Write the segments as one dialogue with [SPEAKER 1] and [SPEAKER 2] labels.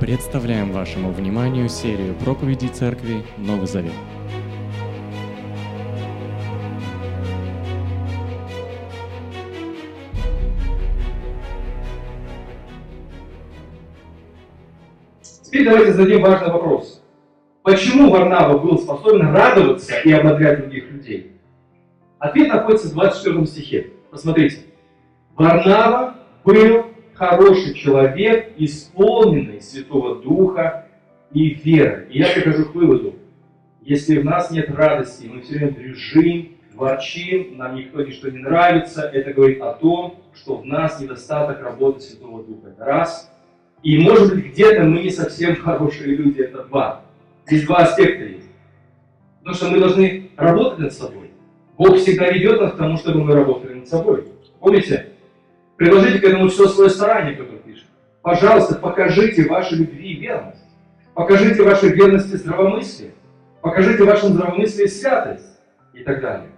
[SPEAKER 1] Представляем вашему вниманию серию проповедей Церкви Новый Завет.
[SPEAKER 2] Теперь давайте зададим важный вопрос. Почему Варнава был способен радоваться и ободрять других людей? Ответ находится в 24 стихе. Посмотрите. Варнава был хороший человек, исполненный Святого Духа и веры. И я прихожу к выводу, если в нас нет радости, мы все время дрюжим, ворчим, нам никто ничто не нравится, это говорит о том, что в нас недостаток работы Святого Духа. Это раз. И может быть где-то мы не совсем хорошие люди, это два. Здесь два аспекта есть. Потому что мы должны работать над собой. Бог всегда ведет нас к тому, чтобы мы работали над собой. Помните, Приложите к этому все свое старание, Петр пишет. Пожалуйста, покажите вашей любви и верность. Покажите вашей верности здравомыслие. Покажите вашему здравомыслию святость и так далее.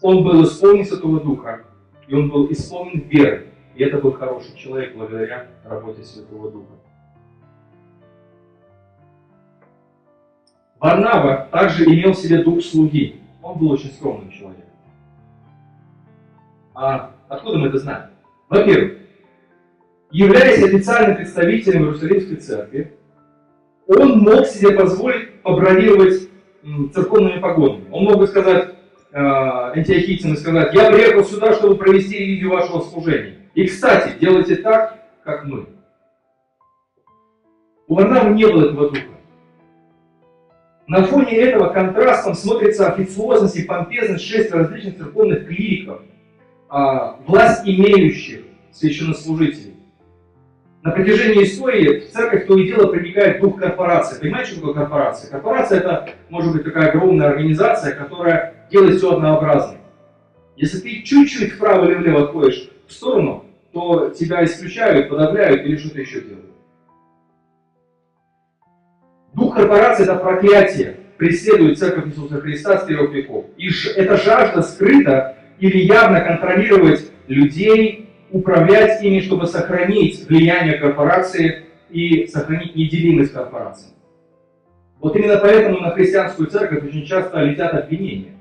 [SPEAKER 2] Он был исполнен Святого Духа, и он был исполнен верой. И это был хороший человек благодаря работе Святого Духа. Варнава также имел в себе дух слуги. Он был очень скромным человеком. А откуда мы это знаем? Во-первых, являясь официальным представителем Иерусалимской церкви, он мог себе позволить побронировать церковными погодами. Он мог бы сказать э, антиохийцам и сказать, я приехал сюда, чтобы провести религию вашего служения. И, кстати, делайте так, как мы. У Варнавы не было этого духа. На фоне этого контрастом смотрится официозность и помпезность шесть различных церковных клириков – а, власть имеющих священнослужителей. На протяжении истории в церковь то и дело проникает дух корпорации. Понимаете, что такое корпорация? Корпорация это может быть такая огромная организация, которая делает все однообразно. Если ты чуть-чуть вправо или влево отходишь в сторону, то тебя исключают, подавляют или что-то еще делают. Дух корпорации – это проклятие, преследует Церковь Иисуса Христа с первых веков. И эта жажда скрыта или явно контролировать людей, управлять ими, чтобы сохранить влияние корпорации и сохранить неделимость корпорации. Вот именно поэтому на христианскую церковь очень часто летят обвинения,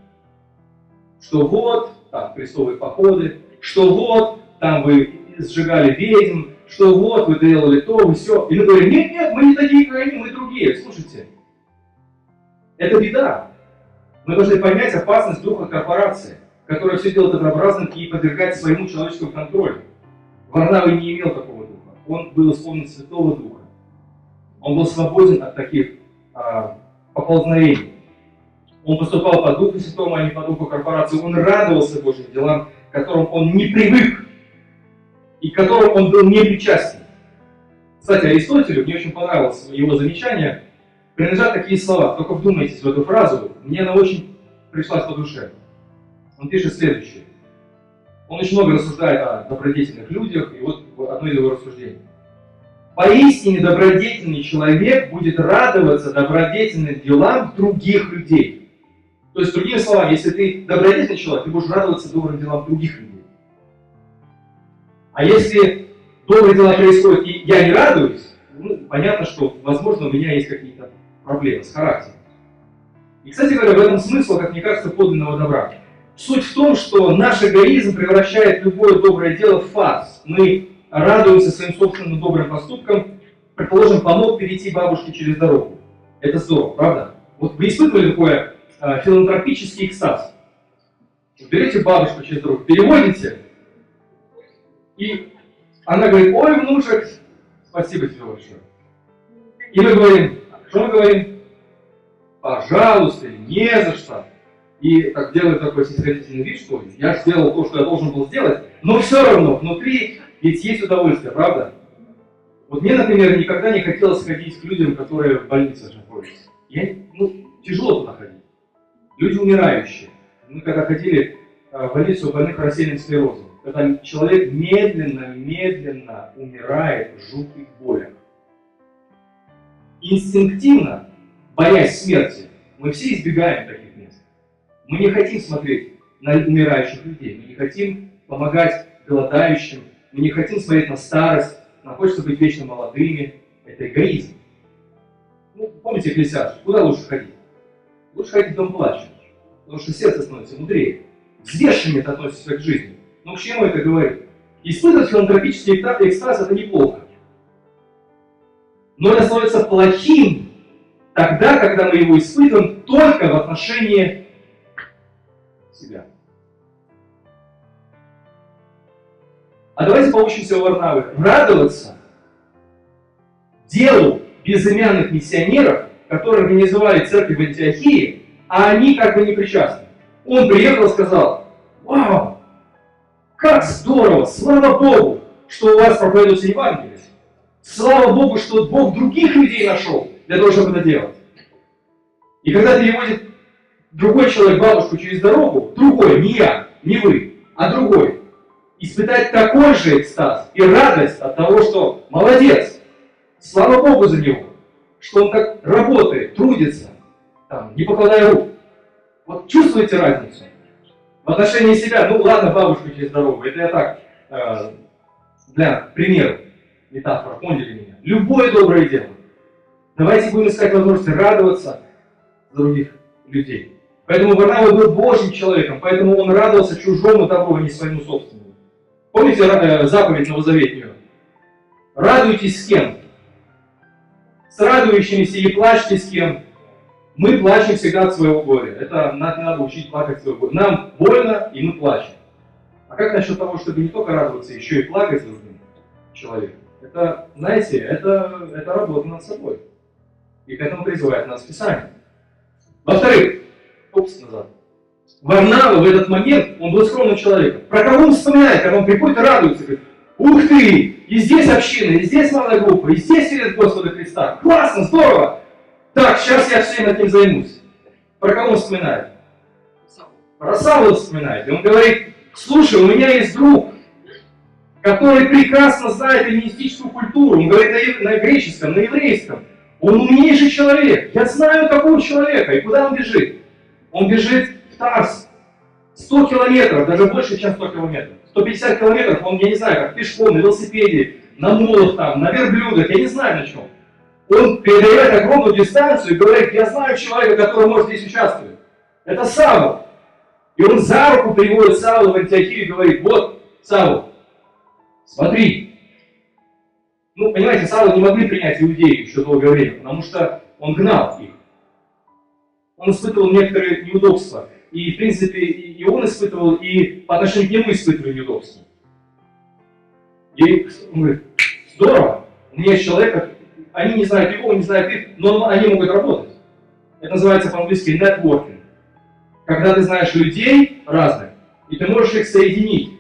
[SPEAKER 2] что вот, там, крестовые походы, что вот, там вы сжигали ведьм, что вот, вы делали то, вы все. И мы говорим, нет, нет, мы не такие, как они, мы другие. Слушайте, это беда. Мы должны понять опасность духа корпорации которая все делает однообразным и подвергает своему человеческому контролю. Варнава не имел такого духа. Он был исполнен Святого Духа. Он был свободен от таких а, поползновений. Он поступал по Духу Святому, а не по Духу корпорации. Он радовался Божьим делам, к которым он не привык и к которым он был не причастен. Кстати, Аристотелю, мне очень понравилось его замечание, принадлежат такие слова. Только вдумайтесь в эту фразу, мне она очень пришлась по душе он пишет следующее. Он очень много рассуждает о добродетельных людях, и вот одно из его рассуждений. Поистине добродетельный человек будет радоваться добродетельным делам других людей. То есть, другими словами, если ты добродетельный человек, ты будешь радоваться добрым делам других людей. А если добрые дела происходят, и я не радуюсь, ну, понятно, что, возможно, у меня есть какие-то проблемы с характером. И, кстати говоря, в этом смысл, как мне кажется, подлинного добра. Суть в том, что наш эгоизм превращает любое доброе дело в фарс. Мы радуемся своим собственным добрым поступкам, предположим, помог перейти бабушке через дорогу. Это здорово, правда? Вот вы испытывали такое э, филантропический экстаз? Берете бабушку через дорогу, переводите, и она говорит, ой, внучек, спасибо тебе большое. И мы говорим, что мы говорим? Пожалуйста, не за что и так делает такой снисходительный вид, что я сделал то, что я должен был сделать, но все равно внутри ведь есть удовольствие, правда? Вот мне, например, никогда не хотелось ходить к людям, которые в больнице находятся. Я, ну, тяжело туда ходить. Люди умирающие. Мы когда ходили а, в больницу больных рассеянным склерозом, когда человек медленно-медленно умирает в жутких болях. Инстинктивно, боясь смерти, мы все избегаем таких мы не хотим смотреть на умирающих людей, мы не хотим помогать голодающим, мы не хотим смотреть на старость, нам хочется быть вечно молодыми. Это эгоизм. Ну, помните Экклесиаст, куда лучше ходить? Лучше ходить в дом плача, потому что сердце становится мудрее. Взвешеннее это относится к жизни. Но к чему это говорит? Испытывать филантропический экстаз – это неплохо. Но это становится плохим тогда, когда мы его испытываем только в отношении себя. А давайте поучимся у Варнавы радоваться делу безымянных миссионеров, которые организовали церковь в Антиохии, а они как бы не причастны. Он приехал и сказал, вау, как здорово, слава Богу, что у вас проповедуется Евангелие. Слава Богу, что Бог других людей нашел для того, чтобы это делать. И когда переводит другой человек бабушку через дорогу, другой, не я, не вы, а другой, испытать такой же экстаз и радость от того, что молодец, слава Богу за него, что он так работает, трудится, там, не покладая рук. Вот чувствуете разницу? В отношении себя, ну ладно, бабушка через дорогу, это я так, э, для примера, метафора, поняли меня? Любое доброе дело. Давайте будем искать возможности радоваться других людей. Поэтому Варнава был Божьим человеком, поэтому он радовался чужому добру, а не своему собственному. Помните э, заповедь Новозаветнюю? Радуйтесь с кем? С радующимися и плачьте с кем? Мы плачем всегда от своего горя. Это надо, надо учить плакать своего горя. Нам больно, и мы плачем. А как насчет того, чтобы не только радоваться, еще и плакать с другим человеком? Это, знаете, это, это работа над собой. И к этому призывает нас Писание. Во-вторых, опс, назад. Варнава в этот момент, он был скромным человеком. Про кого он вспоминает, когда он приходит и радуется, говорит, ух ты, и здесь община, и здесь малая группа, и здесь верит Господа Христа. Классно, здорово. Так, сейчас я всем этим займусь. Про кого он вспоминает? Про Савла вспоминает. И он говорит, слушай, у меня есть друг, который прекрасно знает эллинистическую культуру. Он говорит на, на греческом, на еврейском. Он умнейший человек. Я знаю такого человека. И куда он бежит? Он бежит в Тарс. 100 километров, даже больше, чем 100 километров. 150 километров, он, я не знаю, как пешком, на велосипеде, на молах там, на верблюдах, я не знаю на чем. Он преодолевает огромную дистанцию и говорит, я знаю человека, который может здесь участвовать. Это Савва. И он за руку приводит Савла в Антиохию и говорит, вот, Савва, смотри. Ну, понимаете, Савла не могли принять иудеи еще долгое время, потому что он гнал их. Он испытывал некоторые неудобства. И, в принципе, и он испытывал, и по отношению к нему испытывали неудобства. И он говорит, здорово, у меня есть человек, они не знают его, не знают их, но они могут работать. Это называется по-английски networking. Когда ты знаешь людей разных, и ты можешь их соединить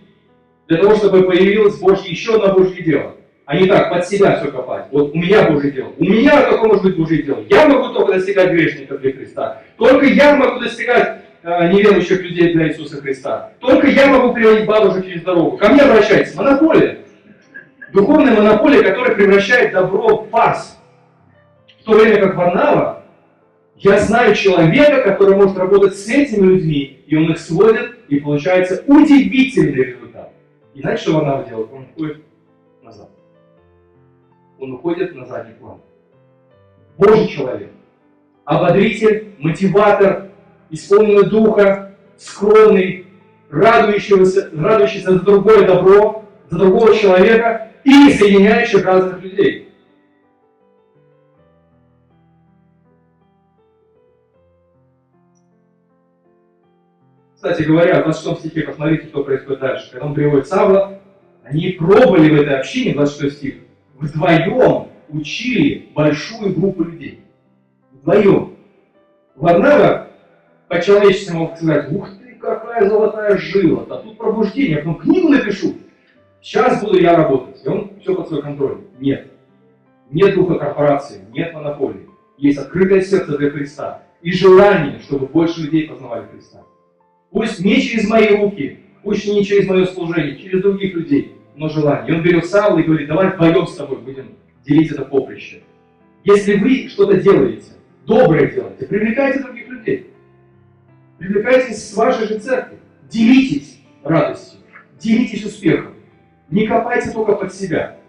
[SPEAKER 2] для того, чтобы появилось Божье, еще одно Божье дело. А не так, под себя все копать. Вот у меня Божье дело. У меня какое может быть Божье дело? Я могу только достигать грешников для Христа. Только я могу достигать э, неверующих людей для Иисуса Христа. Только я могу приводить бабушек через дорогу. Ко мне обращайтесь. Монополия. Духовная монополия, которая превращает добро в фарс. В то время как Варнава, я знаю человека, который может работать с этими людьми, и он их сводит, и получается удивительный результат. И знаете, что Варнава делает? Он назад. Он уходит на задний план. Божий человек. Ободритель, мотиватор, исполненный духа, скромный, радующийся, радующийся за другое добро, за другого человека, и соединяющих разных людей. Кстати говоря, в 26 стихе посмотрите, что происходит дальше. Когда он приводит Савла, они пробовали в этой общине, 26 стих, вдвоем учили большую группу людей. Вдвоем. Варнава по-человечески мог сказать, ух ты, какая золотая жила, а тут пробуждение, я потом книгу напишу. Сейчас буду я работать, и он все под свой контроль. Нет. Нет духа корпорации, нет монополии. Есть открытое сердце для Христа и желание, чтобы больше людей познавали Христа. Пусть не через мои руки, пусть не через мое служение, через других людей, но желание. И он берет Савла и говорит, давай вдвоем с тобой будем делить это поприще. Если вы что-то делаете, доброе делаете, привлекайте других людей. Привлекайтесь с вашей же церкви. Делитесь радостью, делитесь успехом. Не копайте только под себя.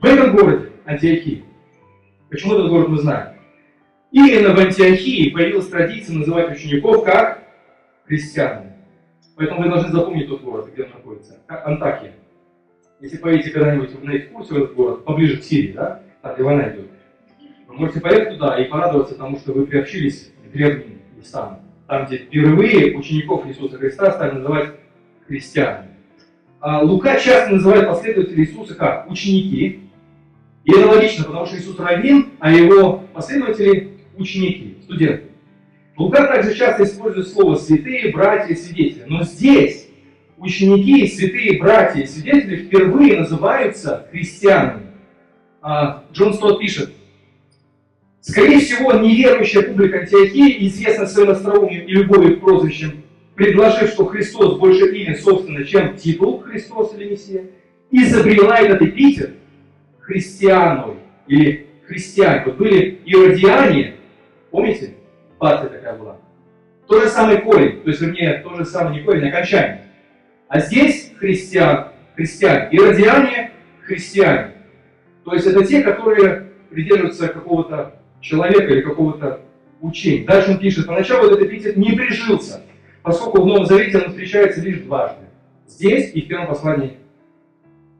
[SPEAKER 2] В этом городе, Антиохии, почему этот город мы знаем? Именно в Антиохии появилась традиция называть учеников как христианами. Поэтому вы должны запомнить тот город, где он находится. Антакия. Если поедете когда-нибудь на экскурсию в этот город, поближе к Сирии, да, там, где война идет, вы можете поехать туда и порадоваться тому, что вы приобщились к древним местам, там, где впервые учеников Иисуса Христа стали называть христианами. А Лука часто называет последователей Иисуса как ученики. И это логично, потому что Иисус раввин, а его последователи ученики, студенты. Лука также часто использует слово святые, братья, свидетели. Но здесь ученики, святые, братья и свидетели впервые называются христианами. А, Джон Стот пишет, Скорее всего, неверующая публика Антиохии, известная своим остроумием и любовью к прозвищам, предложив, что Христос больше имя, собственно, чем титул Христос или Мессия, изобрела этот эпитет христианой или христиане. Вот были иродиане, помните? Партия такая была. То же самый корень, то есть, вернее, то же самое не корень, а окончание. А здесь христиан, христиане. Иродиане – христиане. То есть это те, которые придерживаются какого-то человека или какого-то учения. Дальше он пишет, поначалу этот эпитет не прижился, поскольку в Новом Завете он встречается лишь дважды. Здесь и в первом послании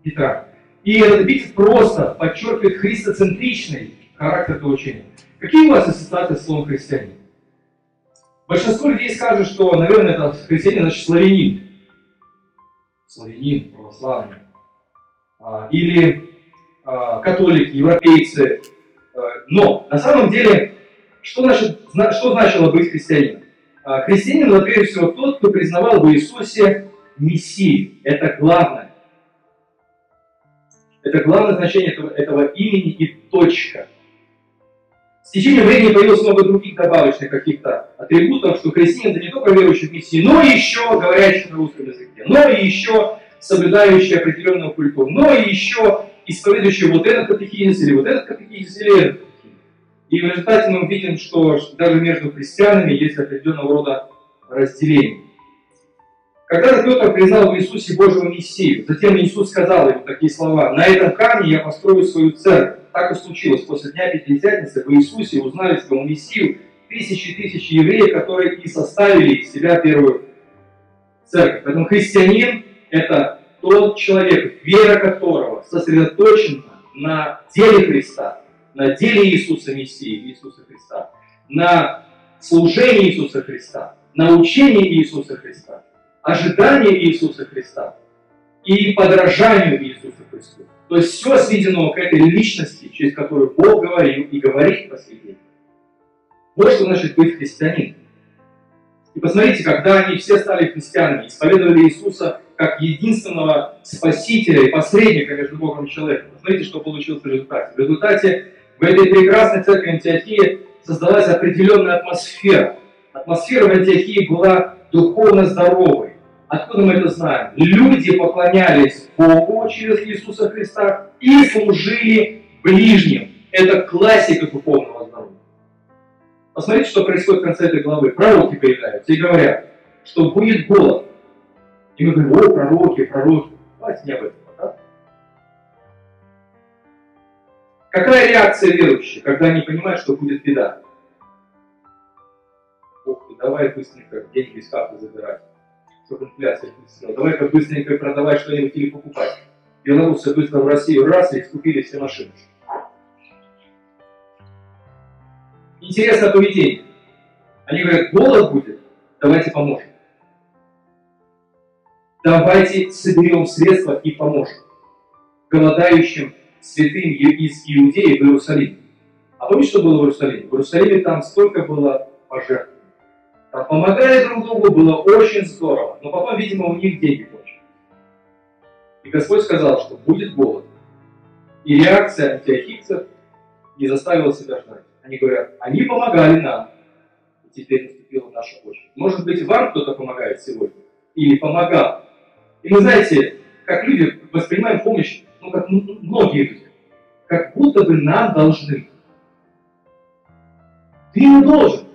[SPEAKER 2] Петра. И этот эпитет просто подчеркивает христоцентричный характер этого учения. Какие у вас ассоциации с словом христианин? Большинство людей скажут, что, наверное, это христианин, значит, славянин. Славянин, православный. А, или а, католики, европейцы, Э, но на самом деле, что, значит, что значило быть христианином? А, христианин, это прежде всего тот, кто признавал в Иисусе Мессию. Это главное. Это главное значение этого, этого имени и точка. С течением времени появилось много других добавочных каких-то атрибутов, что христианин это не только верующий в Мессию, но еще говорящий на русском языке, но и еще соблюдающий определенную культуру, но и еще исповедующий вот этот катехизис или вот этот катехизис или этот катехизис. И в результате мы видим, что даже между христианами есть определенного рода разделение. Когда Петр признал в Иисусе Божьего Мессию, затем Иисус сказал ему такие слова, «На этом камне я построю свою церковь». Так и случилось. После Дня Пятидесятницы в Иисусе узнали своего Мессию тысячи тысячи евреев, которые и составили из себя первую церковь. Поэтому христианин – это тот человек, вера которого сосредоточена на деле Христа, на деле Иисуса Мессии, Иисуса Христа, на служении Иисуса Христа, на учении Иисуса Христа, ожидании Иисуса Христа и подражанию Иисусу Христу. То есть все сведено к этой личности, через которую Бог говорил и говорит в последнее. Вот что значит быть христианином. И посмотрите, когда они все стали христианами, исповедовали Иисуса как единственного спасителя и посредника между Богом и человеком. Посмотрите, что получилось в результате. В результате в этой прекрасной церкви Антиохии создалась определенная атмосфера. Атмосфера в Антиохии была духовно здоровой. Откуда мы это знаем? Люди поклонялись Богу через Иисуса Христа и служили ближним. Это классика духовного Посмотрите, что происходит в конце этой главы. Пророки появляются и говорят, что будет голод. И мы говорим, о, пророки, пророки. Давайте не об этом. Да? Какая реакция верующих, когда они понимают, что будет беда? Ох давай быстренько деньги из карты забирать, чтобы инфляция. Давай-ка быстренько продавать что-нибудь или покупать. Белорусы быстро в Россию раз и скупили все машины. интересное поведение. Они говорят, голод будет, давайте поможем. Давайте соберем средства и поможем голодающим святым из Иудеи в Иерусалиме. А помните, что было в Иерусалиме? В Иерусалиме там столько было пожертвований. Помогали друг другу, было очень здорово. Но потом, видимо, у них деньги кончились. И Господь сказал, что будет голод. И реакция антиохийцев не заставила себя ждать. Они говорят, они помогали нам, и теперь наступила наша очередь. Может быть, вам кто-то помогает сегодня? Или помогал? И мы, знаете, как люди воспринимаем помощь, ну, как многие люди, как будто бы нам должны. Ты ему должен.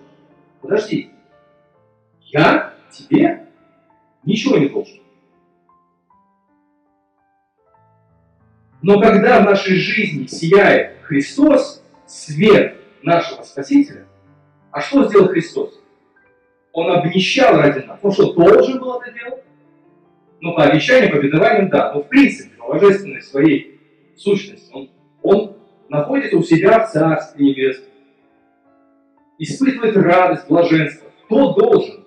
[SPEAKER 2] Подожди. Я тебе ничего не должен. Но когда в нашей жизни сияет Христос, свет нашего Спасителя, а что сделал Христос? Он обнищал ради нас. Он что, должен был это делать? Ну, по обещанию, по обетованиям, да. Но в принципе, по божественной своей сущности, он, он находится у себя в Царстве Небесном. Испытывает радость, блаженство. Кто должен?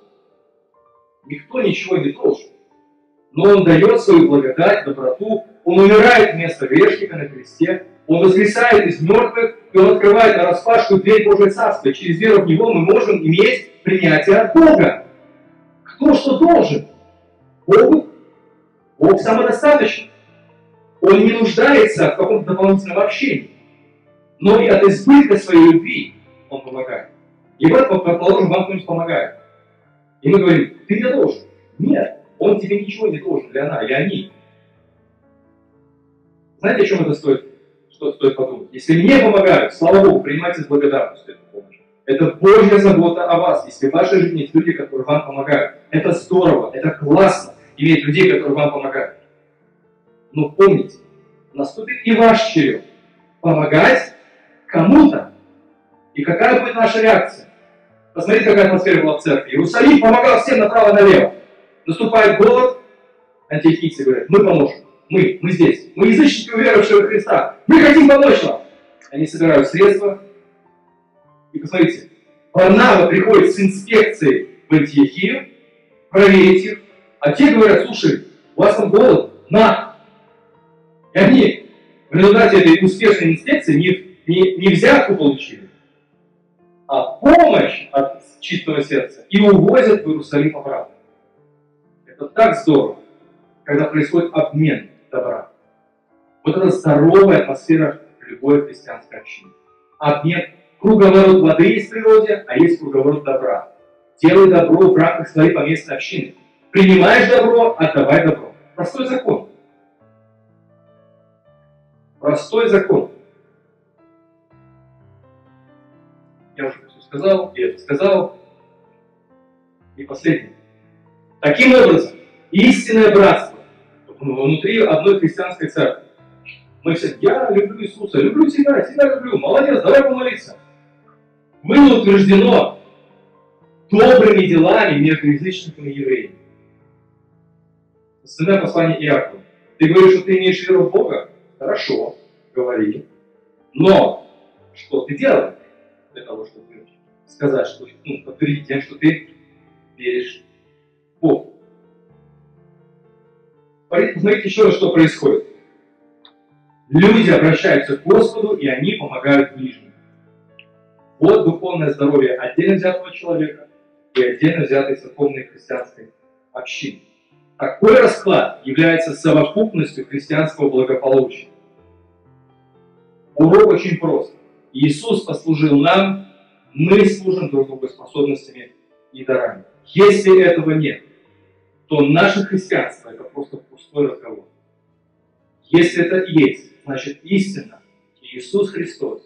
[SPEAKER 2] Никто ничего не должен. Но он дает свою благодать, доброту. Он умирает вместо грешника на кресте. Он воскресает из мертвых, и он открывает на распашку дверь Божьего Царства. Через веру в Него мы можем иметь принятие от Бога. Кто что должен? Богу. Бог самодостаточен. Он не нуждается в каком-то дополнительном общении. Но и от избытка своей любви он помогает. И вот, предположим, вам кто-нибудь помогает. И мы говорим, ты мне должен. Нет, он тебе ничего не должен, или она, или они. Знаете, о чем это стоит? Что стоит подумать? Если мне помогают, слава Богу, принимайте с благодарностью эту помощь. Это Божья забота о вас. Если в вашей жизни есть люди, которые вам помогают, это здорово, это классно, иметь людей, которые вам помогают. Но помните, наступит и ваш черед помогать кому-то. И какая будет наша реакция? Посмотрите, какая атмосфера была в церкви. Иерусалим помогал всем направо и налево. Наступает голод, антиохийцы говорят, мы поможем. Мы, мы здесь. Мы язычники, уверовавшие в Христа. Мы хотим помочь вам. Они собирают средства. И посмотрите, Варнава приходит с инспекцией в Антиохию, проверить их. А те говорят, слушай, у вас там голод, на. И они в результате этой успешной инспекции не, не, не взятку получили, а помощь от чистого сердца и увозят в Иерусалим обратно. Это так здорово, когда происходит обмен добра. Вот это здоровая атмосфера любой христианской общины. Обмен, круговорот воды есть в природе, а есть круговорот добра. Делай добро в рамках своей поместной общины. Принимаешь добро, отдавай добро. Простой закон. Простой закон. Я уже все сказал, я это сказал. И последнее. Таким образом, истинное братство внутри одной христианской церкви. Мы все, я люблю Иисуса, люблю тебя, тебя люблю, молодец, давай помолиться. Было утверждено добрыми делами между язычниками и евреями. Остальное послание Иакова. Ты говоришь, что ты имеешь веру в Бога? Хорошо, говори. Но что ты делаешь для того, чтобы сказать, что, ну, подтвердить тем, что ты веришь в Бога? Смотрите еще раз, что происходит. Люди обращаются к Господу, и они помогают ближним. Вот духовное здоровье отдельно взятого человека и отдельно взятой церковной христианской общины. Такой расклад является совокупностью христианского благополучия. Урок очень прост. Иисус послужил нам, мы служим друг другу способностями и дарами. Если этого нет, то наше христианство – это просто пустой разговор. Если это есть, значит истина, Иисус Христос,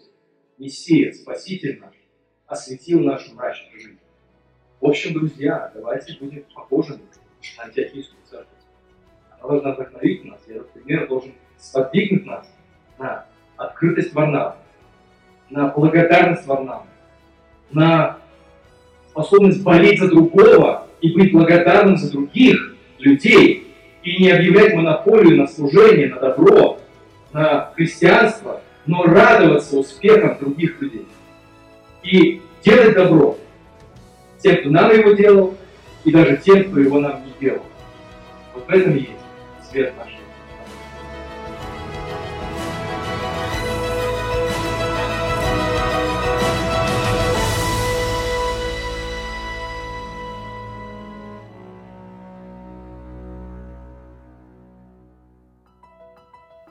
[SPEAKER 2] Мессия, Спаситель наш, осветил нашу мрачную жизнь. В общем, друзья, давайте будем похожими на антиохийскую церковь. Она должна вдохновить нас, и этот пример должен сподвигнуть нас на открытость Варнавы, на благодарность Варнавы, на способность болеть за другого и быть благодарным за других людей, и не объявлять монополию на служение, на добро, на христианство, но радоваться успехам других людей. И делать добро тем, кто нам его делал, и даже тем, кто его нам не делал. Вот в этом и есть свет наш.